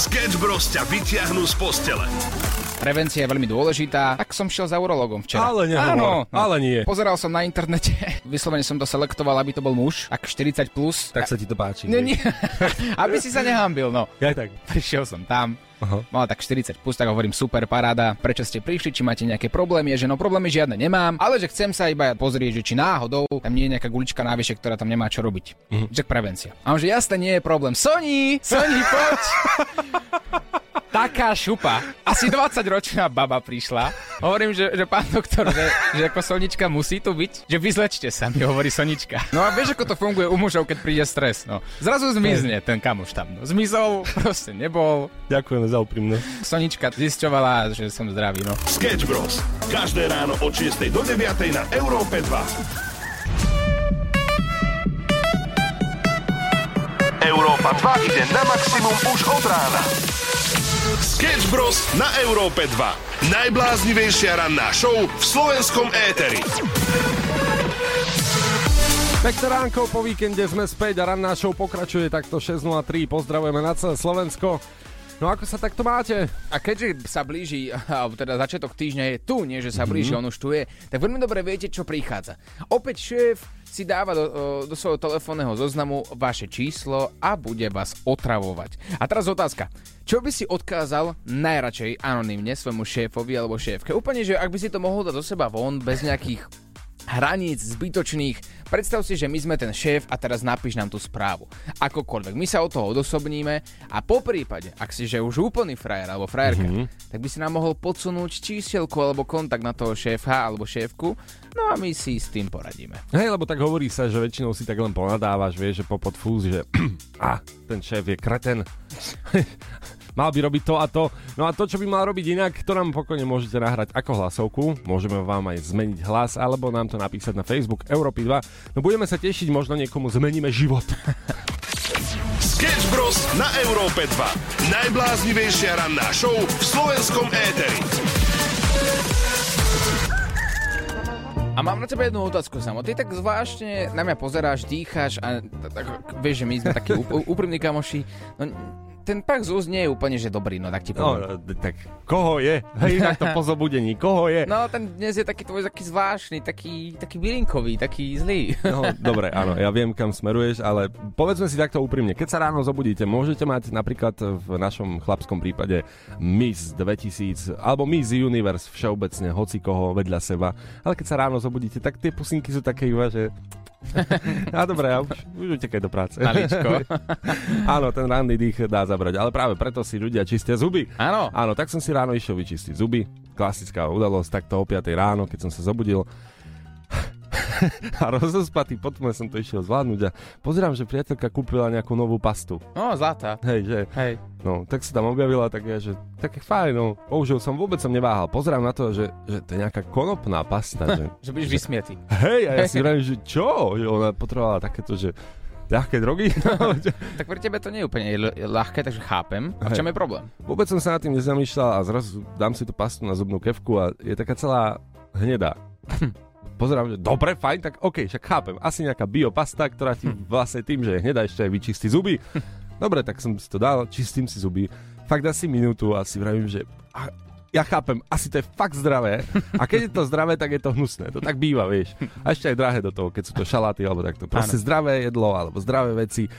Sketch Bros ťa vyťahnú z postele. Prevencia je veľmi dôležitá, tak som šiel za urologom včera. Ale nehovor, Áno, no. ale nie. Pozeral som na internete, vyslovene som to selektoval, aby to bol muž, ak 40+. Plus. Tak sa ti to páči. Nie, nie. aby si sa nehambil, no. Ja tak. Prišiel som tam, Aha. Mal tak 40 plus, tak hovorím super paráda, prečo ste prišli, či máte nejaké problémy, je, že no problémy žiadne nemám, ale že chcem sa iba pozrieť, že či náhodou tam nie je nejaká gulička návyše, ktorá tam nemá čo robiť. Mhm. Že prevencia. A on že jasne nie je problém. Soni, Soni, poď! Taká šupa. Asi 20 ročná baba prišla. Hovorím, že, že pán doktor, že, že ako Sonička musí tu byť, že vyzlečte sa, mi hovorí Sonička. No a vieš, ako to funguje u mužov, keď príde stres. No. Zrazu zmizne ten kamoš tam. No. Zmizol, proste nebol. Ďakujeme za úprimnosť. Sonička zisťovala, že som zdravý, no. Sketch Bros. Každé ráno od 6 do 9 na Európe 2. Európa 2 ide na maximum už od rána. Sketch Bros. na Európe 2. Najbláznivejšia ranná show v slovenskom éteri. Pekné ránko, po víkende sme späť a ranná show pokračuje takto 6.03. Pozdravujeme na celé Slovensko. No ako sa takto máte? A keďže sa blíži, alebo teda začiatok týždňa je tu, nie že sa blíži, on už tu je, tak veľmi dobre viete, čo prichádza. Opäť šéf si dáva do, do svojho telefónneho zoznamu vaše číslo a bude vás otravovať. A teraz otázka. Čo by si odkázal najradšej anonymne svojmu šéfovi alebo šéfke? Úplne, že ak by si to mohol dať do seba von, bez nejakých hraníc zbytočných. Predstav si, že my sme ten šéf a teraz napíš nám tú správu. Akokoľvek. My sa od toho odosobníme a po prípade, ak si že už úplný frajer alebo frajerka, mm-hmm. tak by si nám mohol podsunúť čísielku alebo kontakt na toho šéfa alebo šéfku, no a my si s tým poradíme. Hej, lebo tak hovorí sa, že väčšinou si tak len ponadávaš, vieš, že popod fúz, že a ten šéf je kreten. Mal by robiť to a to. No a to, čo by mal robiť inak, to nám pokojne môžete nahrať ako hlasovku. Môžeme vám aj zmeniť hlas, alebo nám to napísať na Facebook Európy 2. No budeme sa tešiť, možno niekomu zmeníme život. Sketch Bros. na Európe 2. Najbláznivejšia ranná show v slovenskom éteri. A mám na teba jednu otázku, Samo. Ty tak zvláštne na mňa pozeráš, dýcháš a tak, vieš, že my sme takí úprimní kamoši. No, ten pak zúz nie je úplne, že dobrý, no tak ti No, poviem. tak koho je? Hej, tak to po zobudení, koho je? No, ten dnes je taký tvoj taký zvláštny, taký, taký bylinkový, taký zlý. No, dobre, áno, ja viem, kam smeruješ, ale povedzme si takto úprimne. Keď sa ráno zobudíte, môžete mať napríklad v našom chlapskom prípade Miss 2000 alebo Miss Universe všeobecne, hoci koho vedľa seba. Ale keď sa ráno zobudíte, tak tie pusinky sú také iba, že... A dobre, ja už, už utekaj do práce. Maličko. Áno, ten ranný dých dá zabrať, ale práve preto si ľudia čistia zuby. Áno. Áno, tak som si ráno išiel vyčistiť zuby. Klasická udalosť, takto o 5 ráno, keď som sa zobudil. a rozospatý potom som to išiel zvládnuť a pozerám, že priateľka kúpila nejakú novú pastu. No, zlatá. Hej, že, Hej. no, tak sa tam objavila, tak ja, že, tak fajn, no, použil som, vôbec som neváhal. Pozerám na to, že, že to je nejaká konopná pasta, že, Že budeš vysmietý. hej, a ja si vravím, že čo? Že ona potrebovala takéto, že ľahké drogy? Tak pre tebe to nie je úplne ľahké, takže chápem. A v čom je problém? Vôbec som sa nad tým nezamýšľal a zrazu dám si tú pastu na zubnú kevku a je taká celá hnedá. Pozerám, že dobre, fajn, tak OK, však chápem. Asi nejaká biopasta, ktorá ti vlastne tým, že je hnedá, ešte aj vyčistí zuby. Dobre, tak som si to dal, čistím si zuby. Fakt asi minútu a si vravím, že a, ja chápem, asi to je fakt zdravé. A keď je to zdravé, tak je to hnusné. To tak býva, vieš. A ešte aj drahé do toho, keď sú to šaláty alebo takto. Proste Áno. zdravé jedlo alebo zdravé veci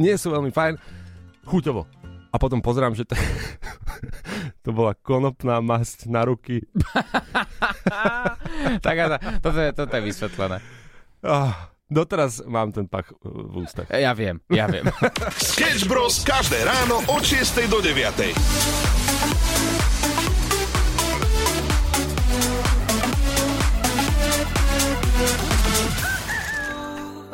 nie sú veľmi fajn. Chuťovo. A potom pozerám, že to, to bola konopná masť na ruky. tak toto je, toto je vysvetlené. Ah, doteraz mám ten pach uh, v ústach. Ja viem, ja viem. Sketch Bros. každé ráno od 6 do 9.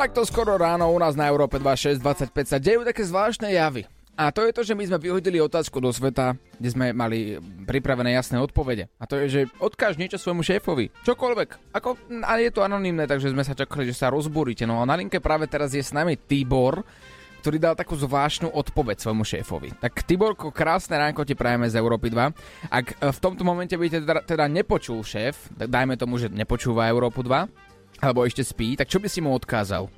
Takto skoro ráno u nás na Európe 2625 sa dejú také zvláštne javy. A to je to, že my sme vyhodili otázku do sveta, kde sme mali pripravené jasné odpovede. A to je, že odkáž niečo svojmu šéfovi. Čokoľvek. Ako, a je to anonymné, takže sme sa čakali, že sa rozbúrite. No a na linke práve teraz je s nami Tibor, ktorý dal takú zvláštnu odpoveď svojmu šéfovi. Tak Tiborko, krásne ránko ti prajeme z Európy 2. Ak e, v tomto momente by teda, teda nepočul šéf, tak dajme tomu, že nepočúva Európu 2, alebo ešte spí, tak čo by si mu odkázal?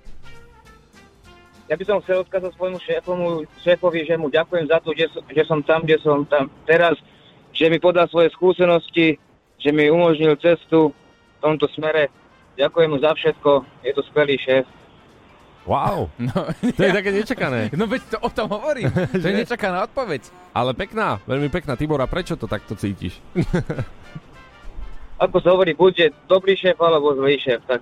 Ja by som chcel odkázať svojmu šéfomu, šéfovi, že mu ďakujem za to, že, som- že som tam, kde som tam teraz, že mi podal svoje skúsenosti, že mi umožnil cestu v tomto smere. Ďakujem mu za všetko, je to skvelý šéf. Wow, No, to je také nečakané. no veď to o tom hovorím. to je nečakaná odpoveď. Ale pekná, veľmi pekná. Tibor, a prečo to takto cítiš? Ako sa hovorí, buď je dobrý šéf alebo zlý šéf, tak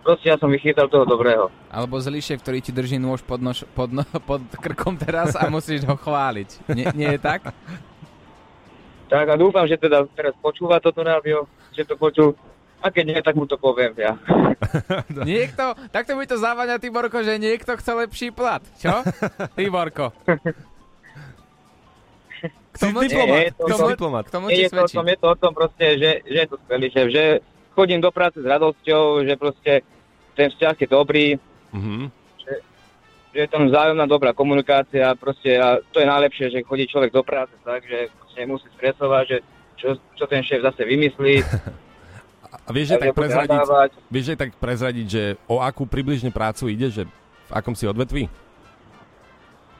proste ja som vychytal toho dobrého. Alebo zlý šéf, ktorý ti drží nôž pod, nož, pod, no, pod krkom teraz a musíš ho chváliť. Nie, nie je tak? Tak a dúfam, že teda teraz počúva toto rádio, že to počul. A keď nie, tak mu to poviem ja. Niekto, takto mi to závania, Tiborko, že niekto chce lepší plat. Čo? Tiborko. Si tomu- diplomat, Nie, to- ty si to- diplomat. K tomu Nie ti je to o svedčí. tom, je to o tom proste, že, že je to skvelý šéf, že chodím do práce s radosťou, že proste ten vzťah je dobrý, Mhm. že je tam vzájomná dobrá komunikácia, proste a to je najlepšie, že chodí človek do práce tak, že nemusí stresovať, že čo, čo ten šéf zase vymyslí. A vieš, že tak prezradiť, vieš, že tak prezradiť, že o akú približne prácu ide, že v akom si odvetví?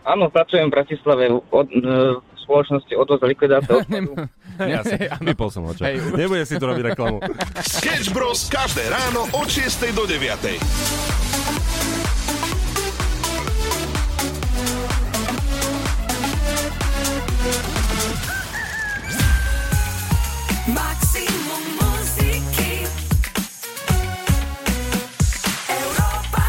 Áno, pracujem v Bratislave od, v spoločnosti odvoz likvidácia odpadu. Jasne, áno. vypol som ho, čo? Hej, už. Nebude si tu robiť reklamu. Sketch Bros. každé ráno od 6 do 9. Maximum muziky Európa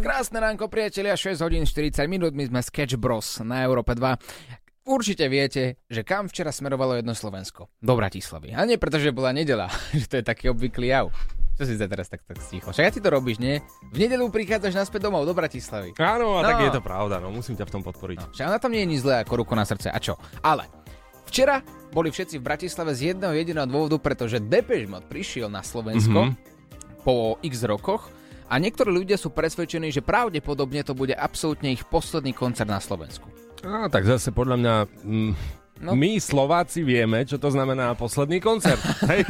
2 Krásne ránko, priatelia, 6 hodín 40 minút, my sme Sketch Bros na Európe 2. Určite viete, že kam včera smerovalo jedno Slovensko? Do Bratislavy. A nie preto, že bola nedela, že to je taký obvyklý jav. Čo si sa teraz tak, tak sticho? Však ja ty to robíš, nie? V nedelu prichádzaš naspäť domov do Bratislavy. Áno, a No. tak je to pravda, no musím ťa v tom podporiť. No, však na tom nie je nič zlé ako ruku na srdce. A čo? Ale včera boli všetci v Bratislave z jedného jediného dôvodu, pretože Depeche Mode prišiel na Slovensko po x rokoch a niektorí ľudia sú presvedčení, že pravdepodobne to bude absolútne ich posledný koncert na Slovensku. Á, tak zase podľa mňa... Mm, No. My Slováci vieme, čo to znamená posledný koncert. Hej?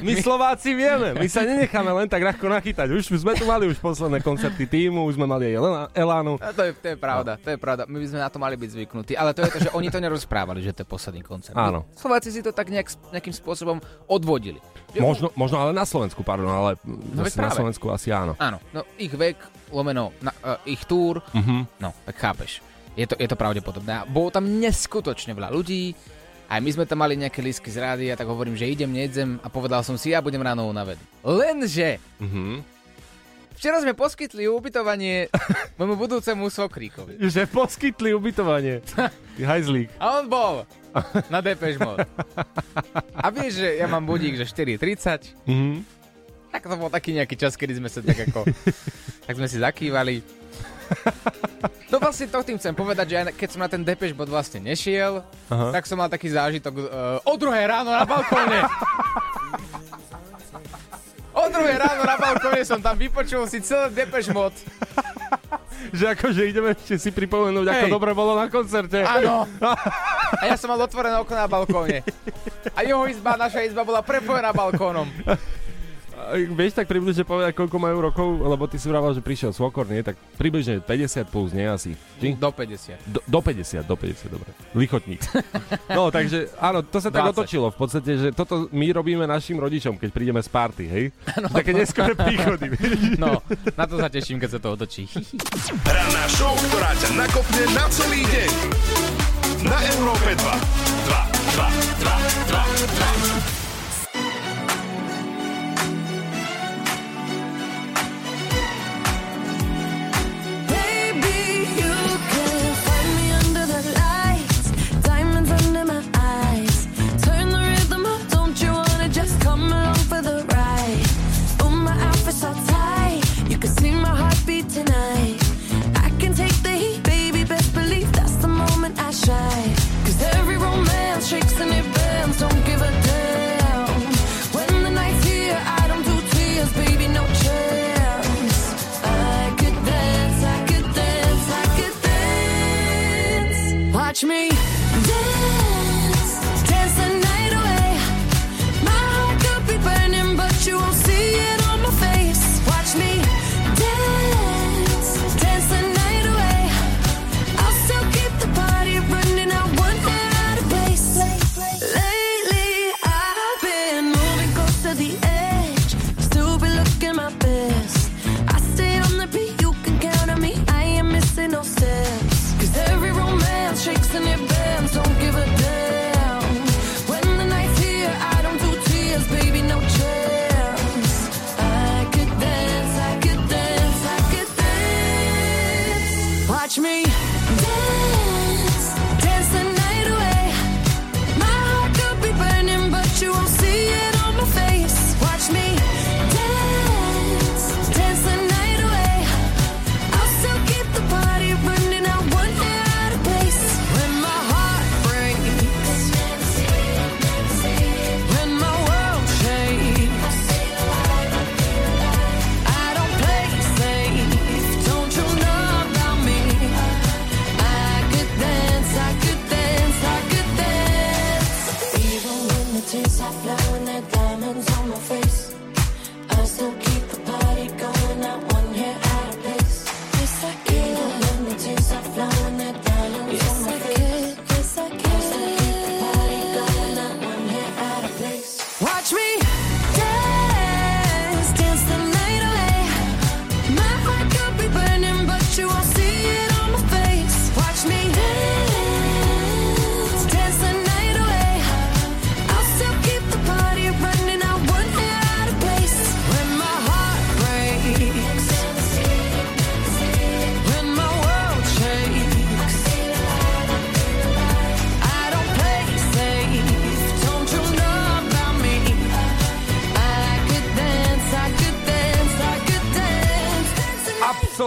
my Slováci vieme, my sa nenecháme len tak ľahko nachytať. Už sme tu mali už posledné koncerty týmu, už sme mali aj Elá- Elánu. A to je, to je pravda, to je pravda. My by sme na to mali byť zvyknutí. Ale to je to, že oni to nerozprávali, že to je posledný koncert. Áno. Slováci si to tak nejak, nejakým spôsobom odvodili. Možno, možno ale na Slovensku, pardon, ale No na. Slovensku asi áno. Áno, no ich vek, lomeno, na, uh, ich túr, Mhm. no, tak chápeš. Je to, je to pravdepodobné. A bolo tam neskutočne veľa ľudí, aj my sme tam mali nejaké lísky z rádia, tak hovorím, že idem, nejdem a povedal som si, ja budem ráno unavený. Lenže Mhm. včera sme poskytli ubytovanie môjmu budúcemu sokríkovi. Že poskytli ubytovanie. Hajzlík. A on bol na Depeche Mode. A vieš, že ja mám budík, že 4.30, Mhm. tak to bol taký nejaký čas, kedy sme sa tak ako... tak sme si zakývali. No vlastne to tým chcem povedať, že aj keď som na ten Depeche Mode vlastne nešiel, Aha. tak som mal taký zážitok uh, o druhé ráno na balkóne. O druhé ráno na balkóne som tam vypočul si celé Depeche Mode. Že akože ideme ešte si pripomenúť, ako Hej. dobre bolo na koncerte. Áno. A ja som mal otvorené okno na balkóne. A jeho izba, naša izba bola prepojená balkónom. A Vieš tak približne povedať, koľko majú rokov? Lebo ty si vraval, že prišiel svokor, nie? Tak približne 50 plus, nie asi. Či? Do 50. Do, do 50, do 50, dobre. Lichotník. No, takže áno, to sa tak 20. otočilo v podstate, že toto my robíme našim rodičom, keď prídeme z party, hej? Také neskore príchody. No, na to sa teším, keď sa to otočí. Ranná show, ktorá ťa nakopne na celý deň. Na Európe 2. 2, 2, 2, 2, 2. my bed Tears are flowing, like diamonds on my face. I still keep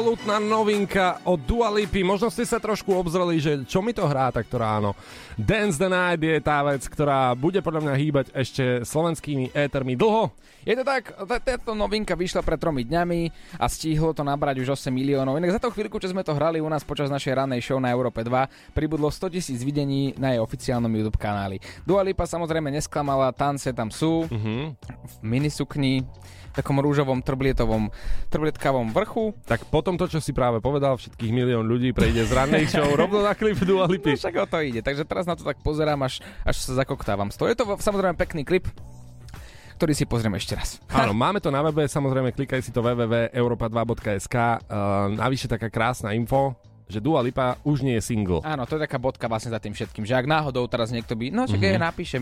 absolútna novinka od Dua Lipy. Možno ste sa trošku obzreli, že čo mi to hrá takto ráno. Dance the Night je tá vec, ktorá bude podľa mňa hýbať ešte slovenskými étermi dlho. Je to tak, táto novinka vyšla pred tromi dňami a stihlo to nabrať už 8 miliónov. Inak za to chvíľku, čo sme to hrali u nás počas našej ranej show na Európe 2, pribudlo 100 tisíc videní na jej oficiálnom YouTube kanáli. Dua Lipa samozrejme nesklamala, tance tam sú, Mhm. v minisukni, takom rúžovom trblietovom, trblietkavom vrchu. Tak potom to, čo si práve povedal, všetkých milión ľudí prejde z rannej show rovno na klip Dua No Lipy. však o to ide, takže teraz na to tak pozerám, až, až sa zakoktávam z toho. Je to samozrejme pekný klip, ktorý si pozrieme ešte raz. Áno, máme to na webe, samozrejme klikaj si to www.europa2.sk. Uh, navyše taká krásna info, že Dua Lipa už nie je single. Áno, to je taká bodka vlastne za tým všetkým, že ak náhodou teraz niekto by, no Mhm. mm-hmm. ja napíšem,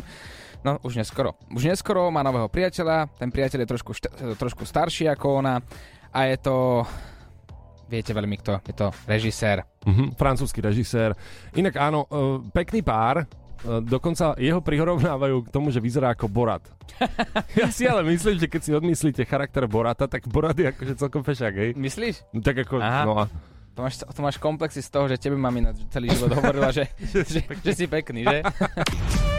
no už neskoro. Už neskoro má nového priateľa, ten priateľ je trošku, št- trošku starší ako ona a je to, viete veľmi kto, je to režisér. Mhm, francúzsky režisér. Inak áno, uh, pekný pár, uh, dokonca jeho prihorovnávajú k tomu, že vyzerá ako Borat. ja si ale myslím, že keď si odmyslíte charakter Borata, tak Borat je akože celkom fešák, hej? Myslíš? No, tak ako, Aha. no a To máš, to máš komplexy z toho, že tebe mamina celý život hovorila, že, že, že si pekný, že?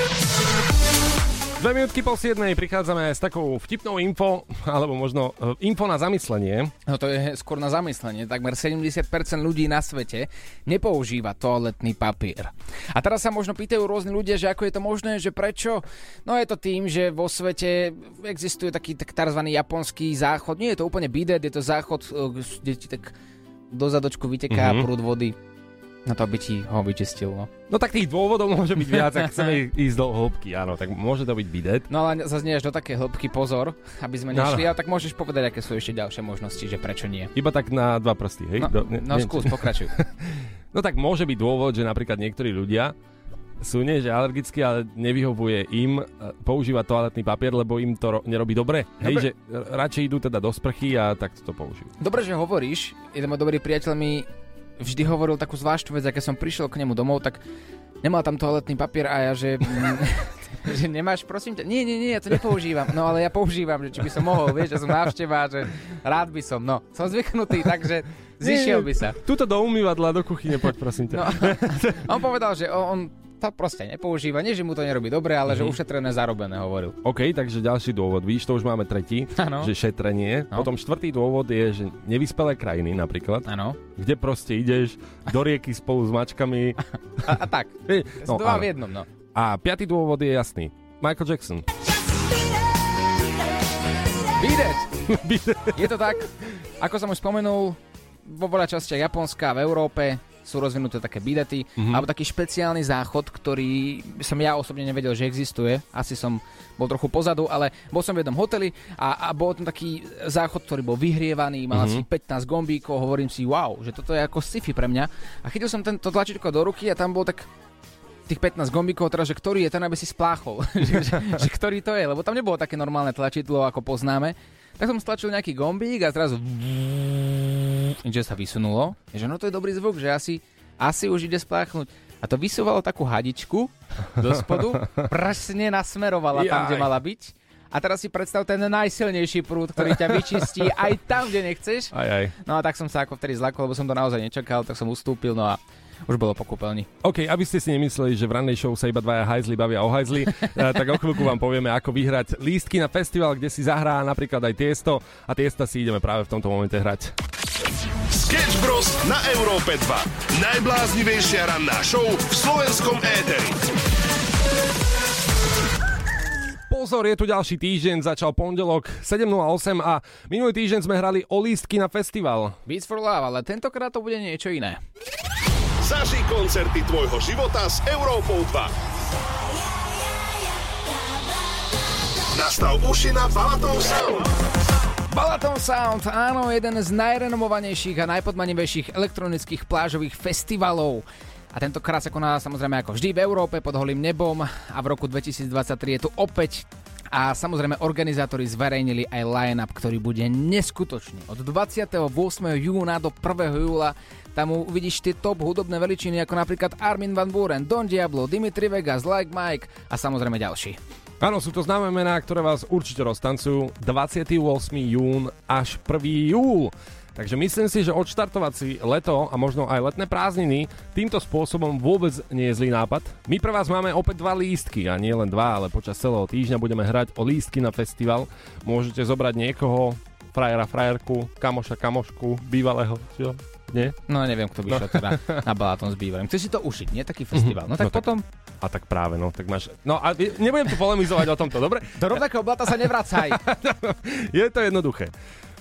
Dve minútky po 7 prichádzame s takou vtipnou info, alebo možno uh, info na zamyslenie. No to je skôr na zamyslenie. Takmer 70% ľudí na svete nepoužíva toaletný papier. A teraz sa možno pýtajú rôzni ľudia, že ako je to možné, že prečo? No je to tým, že vo svete existuje taký tak tzv. japonský záchod. Nie je to úplne bidet, je to záchod, eh, kde ti tak do zadočku vyteká mm-hmm. prúd vody. Na to, aby ti ho vyčistil. No. No tak tých dôvodov môže byť viac, ak chceme ísť do hĺbky, áno, tak môže to byť bidet. No ale zase nie do také hĺbky, pozor, aby sme No, nešli, ale- ale tak môžeš povedať, aké sú ešte ďalšie možnosti, že prečo nie. Iba tak na dva prsty, hej? No, Do- ne- no skús, pokračuj. No tak môže byť dôvod, že napríklad niektorí ľudia sú nie že alergickí, ale nevyhovuje im e, používať toaletný papier, lebo im to ro- nerobí dobre. Hej, Dobre. že r- radšej idú teda do sprchy a tak to použijú. Dobre, že hovoríš. Jeden môj dobrý priateľ mi vždy hovoril takú zvláštnu vec, a keď som prišiel k nemu domov, tak nemal tam toaletný papier a ja, že... že nemáš, prosím ťa, nie, nie, nie, ja to nepoužívam. No ale ja používam, že či by som mohol, vieš, že som návšteva, že rád by som, no. Som zvyknutý, takže zišiel by sa. Tuto do umývadla, do kuchyne, poď prosím ťa. No, on povedal, že on to proste nepoužíva, nie, že mu to nerobí dobre, ale že ušetrené, zarobené hovoril. OK, takže ďalší dôvod, víš, to už máme tretí, Áno. že šetrenie. No. Potom štvrtý dôvod je, že nevyspelé krajiny napríklad, Áno. kde proste ideš do rieky spolu s mačkami. A, a tak. No, dva v jednom, no. A piatý dôvod je jasný. Michael Jackson. Bidet! Je to tak, ako som už spomenul, vo veľa častiach Japonska v Európe sú rozvinuté také bidety, mm-hmm. alebo taký špeciálny záchod, ktorý som ja osobne nevedel, že existuje. Asi som bol trochu pozadu, ale bol som v jednom hoteli a, a bol tam taký záchod, ktorý bol vyhrievaný, mal asi 15 gombíkov, hovorím si, wow, že toto je ako sci-fi pre mňa. A chytil som tento tlačítko do ruky a tam bol tak tých 15 gombíkov, teda, že ktorý je ten, aby si spláchol. že, že, že, ktorý to je, lebo tam nebolo také normálne tlačidlo, ako poznáme. Tak som stlačil nejaký gombík a zrazu niečo sa vysunulo. Že no to je dobrý zvuk, že asi, asi už ide spláchnuť. A to vysúvalo takú hadičku do spodu, presne nasmerovala tam, Jaj. kde mala byť. A teraz si predstav ten najsilnejší prúd, ktorý ťa vyčistí aj tam, kde nechceš. Aj, aj. No a tak som sa ako vtedy zlakol, lebo som to naozaj nečakal, tak som ustúpil, no a už bolo po kúpeľni. OK, aby ste si nemysleli, že v rannej show sa iba dvaja hajzli bavia o hajzli, eh, tak o chvíľku vám povieme, ako vyhrať lístky na festival, kde si zahrá napríklad aj Tiesto a Tiesta si ideme práve v tomto momente hrať. Sketch Bros. na Európe 2. Najbláznivejšia ranná show v slovenskom éteri. Pozor, je tu ďalší týždeň, začal pondelok 7.08 a minulý týždeň sme hrali o lístky na festival. Beats for Love, ale tentokrát to bude niečo iné. Zažij koncerty tvojho života s Európou 2. Nastav uši na Balaton Sound. Balaton Sound, áno, jeden z najrenomovanejších a najpodmanivejších elektronických plážových festivalov. A tentokrát sa koná samozrejme ako vždy v Európe pod holým nebom a v roku 2023 je tu opäť A samozrejme organizátori zverejnili aj line-up, ktorý bude neskutočný. Od 28. júna do 1. júla tam uvidíš tie top hudobné veličiny ako napríklad Armin Van Buren, Don Diablo, Dimitri Vegas, Like Mike a samozrejme ďalší. Áno, sú to známe mená, ktoré vás určite roztancujú 28. jún až 1. júl. Takže myslím si, že odštartovať si leto a možno aj letné prázdniny týmto spôsobom vôbec nie je zlý nápad. My pre vás máme opäť dva lístky a nie len dva, ale počas celého týždňa budeme hrať o lístky na festival. Môžete zobrať niekoho, frajera, frajerku, kamoša, kamošku, bývalého, čo? Nie? No neviem, kto by šiel teda na baláton s bývalým. Chceš si to ušiť, nie taký festival. No tak No tak- potom A tak práve, no, tak máš... No a nebudem tu polemizovať o tomto, dobre? do rovnakého blata sa nevracaj. Je to jednoduché.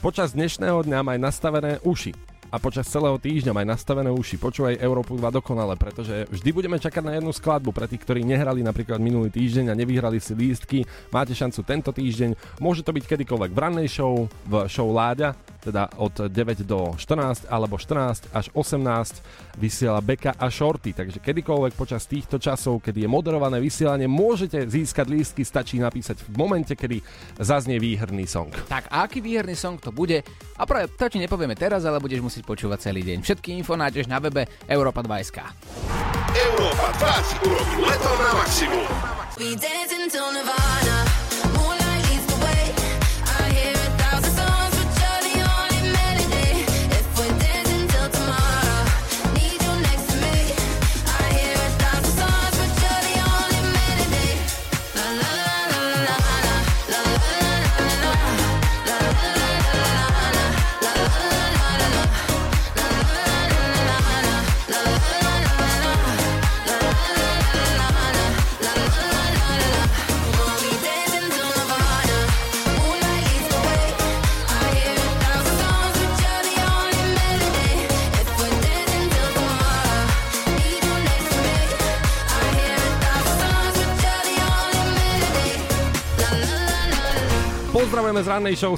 Počas dnešného dňa maj nastavené uši. A počas celého týždňa maj nastavené uši. Počúvaj Európu 2 dokonale, pretože vždy budeme čakať na jednu skladbu pre tých, ktorí nehrali napríklad minulý týždeň a nevyhrali si lístky. Máte šancu tento týždeň. Môže to byť kedykoľvek v rannej show, v show Láďa, teda od 9 do 14 alebo 14 až 18 vysiela Beka a Shorty. Takže kedykoľvek počas týchto časov, kedy je moderované vysielanie, môžete získať lístky, stačí napísať v momente, kedy zaznie výherný song. tak a aký výherný song to bude? A práve to ti nepovieme teraz, ale budeš musieť počúvať celý deň. Všetky info nájdeš na webe Europa2.sk. Európa 2 ti urobí leto na maximum. We dance until Nirvana. Pozdravujeme z rannej show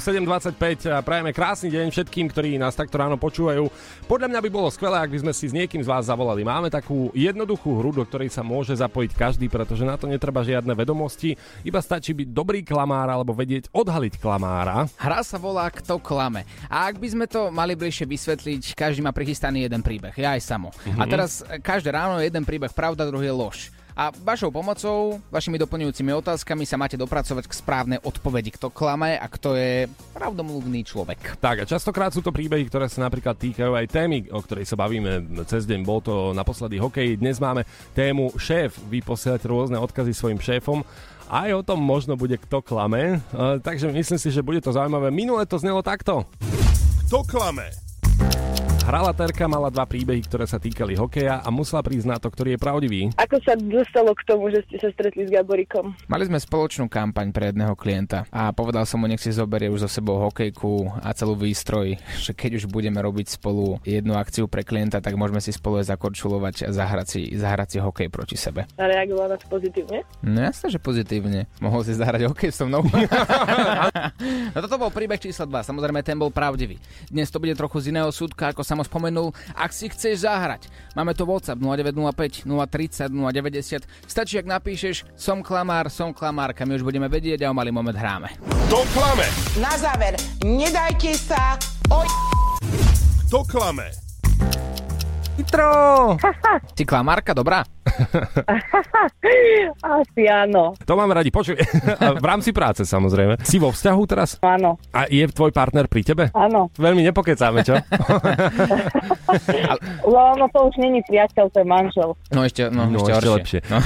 7.25 a prajeme krásny deň všetkým, ktorí nás takto ráno počúvajú. Podľa mňa by bolo skvelé, ak by sme si s niekým z vás zavolali. Máme takú jednoduchú hru, do ktorej sa môže zapojiť každý, pretože na to netreba žiadne vedomosti, iba stačí byť dobrý klamár alebo vedieť odhaliť klamára. Hra sa volá Kto klame. A ak by sme to mali bližšie vysvetliť, každý má prichystaný jeden príbeh, ja aj samo. A teraz e, každé ráno je jeden príbeh pravda, druhý je lož. A vašou pomocou, vašimi doplňujúcimi otázkami sa máte dopracovať k správnej odpovedi, kto klame a kto je pravdomluvný človek. Tak a častokrát sú to príbehy, ktoré sa napríklad týkajú aj témy, o ktorej sa bavíme cez deň. Bol to naposledy hokej, dnes máme tému šéf. Vy posielate rôzne odkazy svojim šéfom. Aj o tom možno bude kto klame, e, takže myslím si, že bude to zaujímavé. Minule to znelo takto. Kto klame? Hrala Terka mala dva príbehy, ktoré sa týkali hokeja a musela prísť na to, ktorý je pravdivý. Ako sa dostalo k tomu, že ste sa stretli s Gaborikom? Mali sme spoločnú kampaň pre jedného klienta a povedal som mu, nech si zoberie už so sebou hokejku a celú výstroj, že keď už budeme robiť spolu jednu akciu pre klienta, tak môžeme si spolu zakorčulovať a zahrať si, zahrať si hokej proti sebe. A reagovala na to pozitívne? No jasne, že pozitívne. Mohol si zahrať hokej so mnou. no toto bol príbeh číslo 2, samozrejme ten bol pravdivý. Dnes to bude trochu z iného súdka, ako som ho spomenul. Ak si chceš zahrať, máme tu WhatsApp 0905 030 090. Stačí, ak napíšeš som klamár, som klamárka, my už budeme vedieť a o malý moment hráme. Kto klame? Na záver, nedajte sa o... Kto klame? Nitro! Si klamárka, dobrá? Asi áno, To máme radi, počuj. V rámci práce samozrejme. Si vo vzťahu teraz? áno, A je tvoj partner pri tebe? áno. Veľmi nepokecáme, čo? No, no to už není priateľ, to je manžel. No ešte, no, No, ešte, ešte lepšie. No.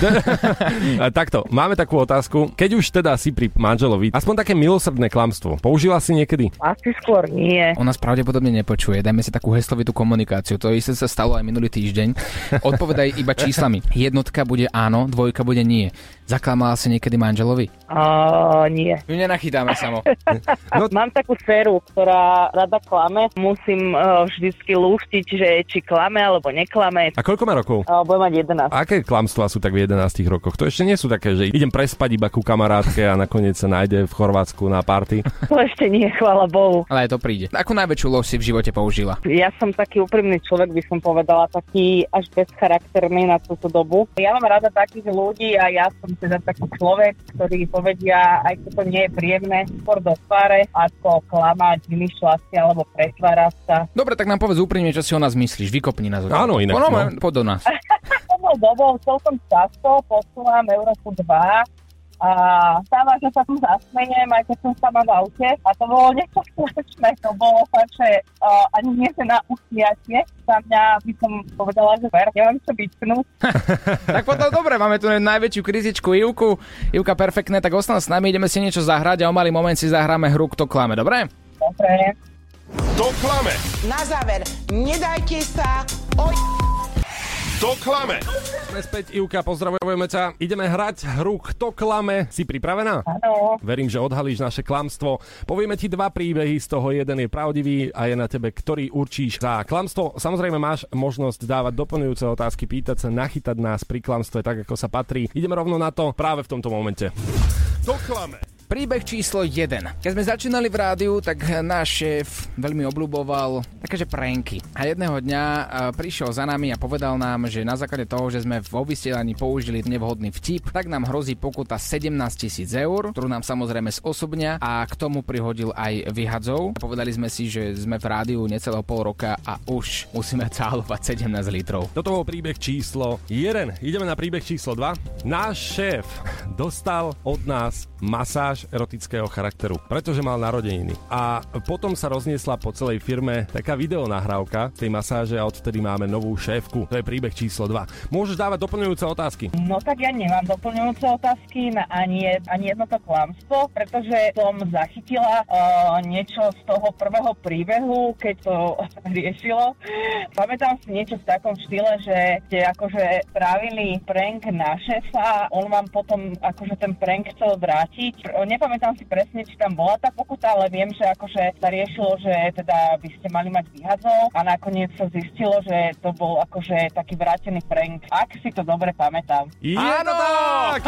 Takto, máme takú otázku. Keď už teda si pri manželovi, aspoň také milosrdné klamstvo, použila si niekedy? Asi skôr nie. On nás pravdepodobne nepočuje. Dajme si takú heslovitú komunikáciu. To isté sa stalo aj minulý týždeň. Odpovedaj iba číslami. Jednotka bude áno, dvojka bude nie. Zaklamala si niekedy manželovi? A, nie. Ju nenachytáme samo. Mám takú sféru, ktorá rada klame. Musím uh, vždycky lúštiť, že či klame alebo neklame. A koľko má rokov? Uh, budem mať 11. Aké klamstvá sú tak v 11 rokoch? To ešte nie sú také, že idem prespať iba ku kamarátke a nakoniec sa nájde v Chorvátsku na party. To ešte nie, chvála Bohu. Ale aj to príde. Akú najväčšiu lož si v živote použila? Ja som taký úprimný človek, by som povedala, vyzerala taký až bezcharakterný na túto dobu. Ja mám rada takých ľudí a ja som teda taký človek, ktorý povedia, aj keď to nie je príjemné, skôr do tváre, ako klamať, vymýšľať si alebo pretvárať sa. Dobre, tak nám povedz úprimne, čo si o nás myslíš. Vykopni nás. Áno, inak, No, no. Poď do nás. Poslednou dobou celkom často posúvam Európu 2 a stáva, že sa tam zasmejem, aj keď som sama v aute. A to bolo niečo strašné. To bolo fakt, že uh, ani nie že na usmiatie. Za mňa by som povedala, že ver, neviem čo vytknúť. tak potom dobre, máme tu najväčšiu krizičku Ivku. Ivka, perfektné, tak ostan s nami, ideme si niečo zahrať a o malý moment si zahráme hru Kto klame, dobre? Dobre. To klame, Na záver, nedajte sa o... to klame. Sme späť, Ivka, pozdravujeme ťa. Ideme hrať hru Kto klame. Si pripravená? Áno. Verím, že odhalíš naše klamstvo. Povieme ti dva príbehy, z toho jeden je pravdivý a je na tebe, ktorý určíš za klamstvo. Samozrejme máš možnosť dávať doplňujúce otázky, pýtať sa, nachytať nás pri klamstve tak, ako sa patrí. Ideme rovno na to práve v tomto momente. To klame. Príbeh číslo 1. Keď sme začínali v rádiu, tak náš šéf veľmi obľúboval takéže pranky. A jedného dňa e, prišiel za nami a povedal nám, že na základe toho, že sme vo vysielaní použili nevhodný vtip, tak nám hrozí pokuta 17 tisíc eur, ktorú nám samozrejme zosobňa a k tomu prihodil aj vyhadzov. Povedali sme si, že sme v rádiu necelého pol roka a už musíme cálovať 17 litrov. Do toho príbeh číslo 1. Ideme na príbeh číslo 2. Náš šéf dostal od nás masáž erotického charakteru, pretože mal narodeniny. A potom sa rozniesla po celej firme taká videonahrávka tej masáže a odtedy máme novú šéfku. To je príbeh číslo 2. Môžeš dávať doplňujúce otázky. No tak ja nemám doplňujúce otázky na ani, ani jedno to klamstvo, pretože som zachytila uh, niečo z toho prvého príbehu, keď to riešilo. Pamätám si niečo v takom štýle, že ste akože spravili prank na šéfa, on vám potom akože ten prank chcel vrátiť. Nepamätám si presne, či tam bola tá pokuta, ale viem, že akože sa riešilo, že teda by ste mali mať vyhadzov a nakoniec sa zistilo, že to bol akože taký vrátený prank. Ak si to dobre pamätám. Áno! tak!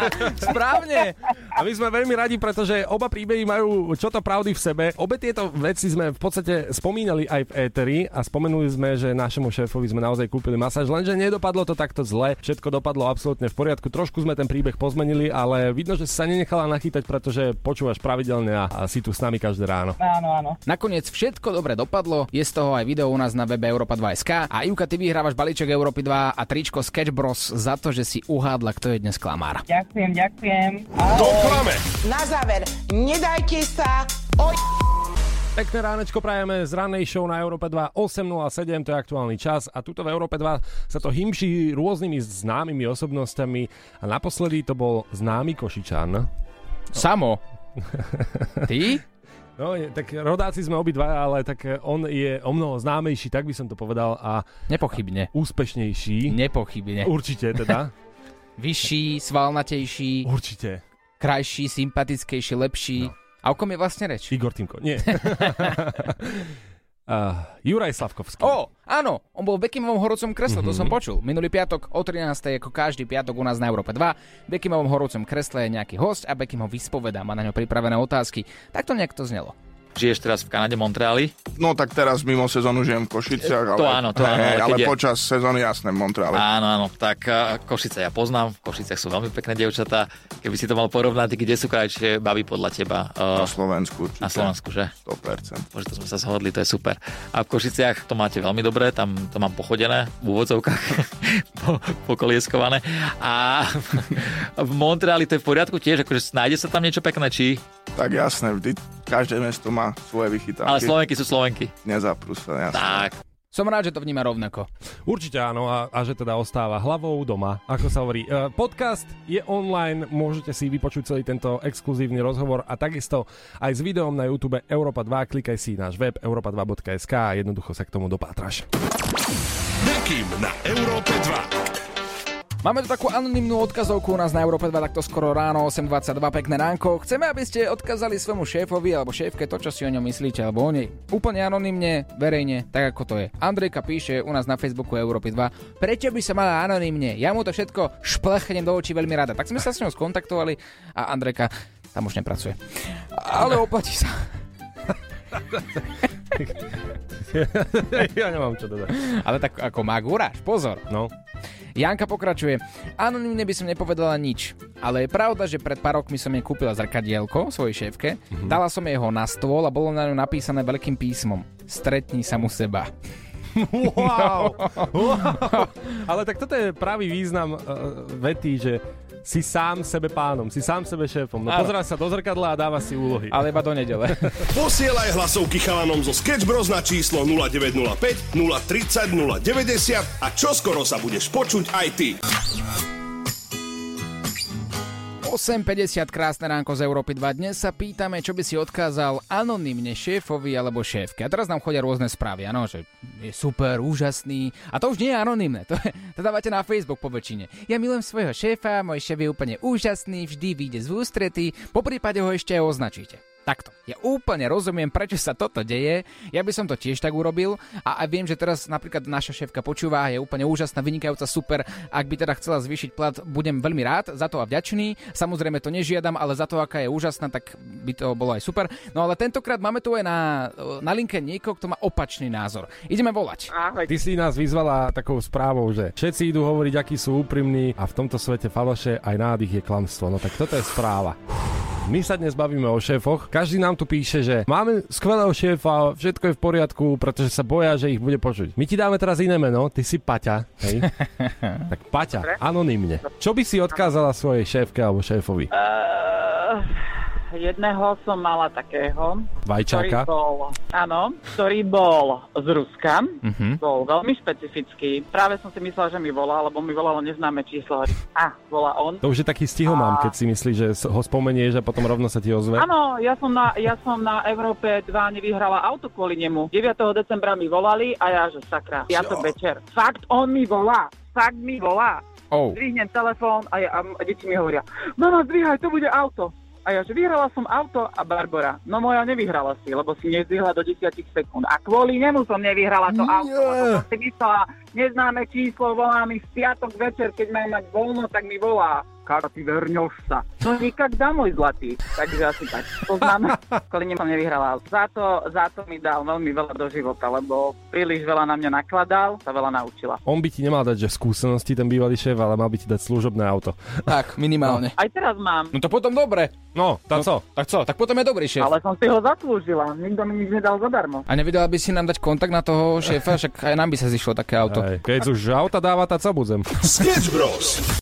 Správne! A my sme veľmi radi, pretože oba príbehy majú čo to pravdy v sebe. Obe tieto veci sme v podstate spomínali aj v éteri a spomenuli sme, že našemu šéfovi sme naozaj kúpili masáž, lenže nedopadlo to takto zle. Všetko dopadlo absolútne v poriadku. Trošku sme ten príbeh pozmenili, ale vidno, že sa nenechala nachytať, pretože počúvaš pravidelne a, a si tu s nami každé ráno. Áno, áno. Nakoniec všetko dobre dopadlo, je z toho aj video u nás na webe Europa 2.sk a Ivka, ty vyhrávaš balíček Európy 2 a tričko Sketch Bros za to, že si uhádla, kto je dnes klamár. Ďakujem, ďakujem. To Ahoj. klame. Na záver, nedajte sa o... Pekné ránečko prajeme z rannej show na Európe 2 8.07, to je aktuálny čas a tuto v Európe 2 sa to hymší rôznymi známymi osobnosťami a naposledy to bol známy Košičan. Samo. Ty? No, tak rodáci sme obidva, ale tak on je o mnoho známejší, tak by som to povedal, a Nepochybne. úspešnejší. Nepochybne. Určite teda. Vyšší, svalnatejší, Určite. krajší, sympatickejší, lepší. No. A o kom je vlastne reč? Igor Timko. Nie. uh, Juraj Slavkovský. Ó, áno, on bol v Bekimovom horúcom kresle, to som počul. Minulý piatok o 13. ako každý piatok u nás na Európe 2. V Bekimovom horúcom kresle je nejaký host a Bekim ho vyspovedá, má na ňo pripravené otázky. Tak to nejak to znelo. Žiješ teraz v Kanade, Montreali? No tak teraz mimo sezónu žijem v Košiciach, ale, To áno, to áno, hej, ale ale je- počas sezóny jasné v Montreale. Áno, áno, tak uh, Košice ja poznám, v Košiciach sú veľmi pekné dievčatá. Keby si to mal porovnať, kde sú krajšie baby podľa teba? Na Uh, Slovensku určite. na Slovensku, že? 100%. Bože, to sme sa zhodli, to je super. A v Košiciach to máte veľmi dobré, tam to mám pochodené v úvodzovkách, po, pokolieskované. A v Montreali to je v poriadku tiež, akože nájde sa tam niečo pekné, či? Tak jasné, vždy, každé mesto má svoje vychytávky. Ale Slovenky sú Slovenky. Nezaprú sa, jasné. Tak, Som rád, že to vníma rovnako. Určite áno a, a že teda ostáva hlavou doma, ako sa hovorí. E, podcast je online, môžete si vypočuť celý tento exkluzívny rozhovor a takisto aj s videom na YouTube Europa 2, klikaj si náš web europa2.sk a jednoducho sa k tomu dopátraš. Bekim na Európe 2. Máme tu takú anonymnú odkazovku u nás na Európe 2 takto skoro ráno 8.22, pekné ránko. Chceme, aby ste odkázali svojmu šéfovi alebo šéfke to, čo si o ňom myslíte, alebo o nej. Úplne anonymne, verejne, tak ako to je. Andrejka píše u nás na Facebooku Európy 2, prečo by sa mala anonymne? Ja mu to všetko šplechnem do očí veľmi rada. Tak sme sa s ňou skontaktovali a Andrejka tam už nepracuje. Ale oplatí sa. ja nemám čo dodať. Ale tak ako má guráš, pozor. No. Janka pokračuje. Anonymne by som nepovedala nič, ale je pravda, že pred pár rokmi som jej kúpila zrkadielko svojej šéfke, mm-hmm. dala som jej ho na stôl a bolo na ňu napísané veľkým písmom. Stretni sa mu seba. Wow. wow. Ale tak toto je pravý význam uh, vety, že si sám sebe pánom, si sám sebe šéfom. No pozerá sa do zrkadla a dáva si úlohy. Ale iba do nedele. Posielaj hlasovky chalanom zo Sketch Bros na číslo 0905 030 090 a čoskoro sa budeš počuť aj ty. 8.50 krásne ránko z Európy 2. Dnes sa pýtame, čo by si odkázal anonymne šéfovi alebo šéfke. A teraz nám chodia rôzne správy, áno, že je super, úžasný. A to už nie je anonymné, to, to dávate na Facebook po väčšine. Ja milujem svojho šéfa, môj šéf je úplne úžasný, vždy vyjde z ústrety, po prípade ho ešte označíte. Takto. Ja úplne rozumiem, prečo sa toto deje. Ja by som to tiež tak urobil a aj viem, že teraz napríklad naša šéfka počúva, je úplne úžasná, vynikajúca, super. Ak by teda chcela zvýšiť plat, budem veľmi rád za to a vďačný. Samozrejme to nežiadam, ale za to, aká je úžasná, tak by to bolo aj super. No ale tentokrát máme tu aj na, na linke niekoho, kto má opačný názor. Ideme volať. Ahoj. Ty si nás vyzvala takou správou, že všetci idú hovoriť, akí sú úprimní a v tomto svete faloše aj nádych je klamstvo. No tak toto je správa. My sa dnes bavíme o šéfoch. Každý nám tu píše, že máme skvelého šéfa, všetko je v poriadku, pretože sa boja, že ich bude počuť. My ti dáme teraz iné meno, ty si Paťa, hej? tak Paťa, anonymne. Čo by si odkázala svojej šéfke alebo šéfovi? Uh, jedného som mala takého, Vajčáka? ktorý bol, áno, ktorý bol z Ruska, Mhm. bol veľmi špecifický. Práve som si myslela, že mi volá, lebo mi volalo neznáme číslo. A, volá on. To už je taký stihomám, keď si myslíš, že ho spomenieš a potom rovno sa ti ozve. Áno, ja som, na, ja som na Európe 2 nevyhrala auto kvôli nemu. 9. decembra mi volali a ja, že sakra, ja to večer. Fakt, on mi volá. Fakt mi volá. Oh. Zdvihnem telefón a, ja, a deti mi hovoria, mama, zdvíhaj, to bude auto. A ja, že vyhrala som auto a Barbara. No moja nevyhrala si, lebo si nezdvihla do 10 sekúnd. A kvôli nemu som nevyhrala to auto, lebo som si myslela, neznáme číslo, volá mi v piatok večer, keď mám mať voľno, tak mi volá. Karty, verňoš sa. To nikak dá, môj zlatý. Takže asi tak. Kvôli nemu som nevyhrala. Za to, za to mi dal veľmi veľa do života, lebo príliš veľa na mňa nakladal, sa veľa naučila. On by ti nemal dať, že skúsenosti ten bývalý šéf, ale mal by ti dať služobné auto. Tak, minimálne. Aj teraz mám, No to potom dobre. No, tak co? Tak co, tak potom je dobrý šéf. ale som si ho zaslúžila. Nikto mi nič nedal zadarmo. A nevedela by si nám dať kontakt na toho šéfa, však aj nám by sa zišlo také auto. Hej, keď už auta dáva, tak co budem? Sketch Bros.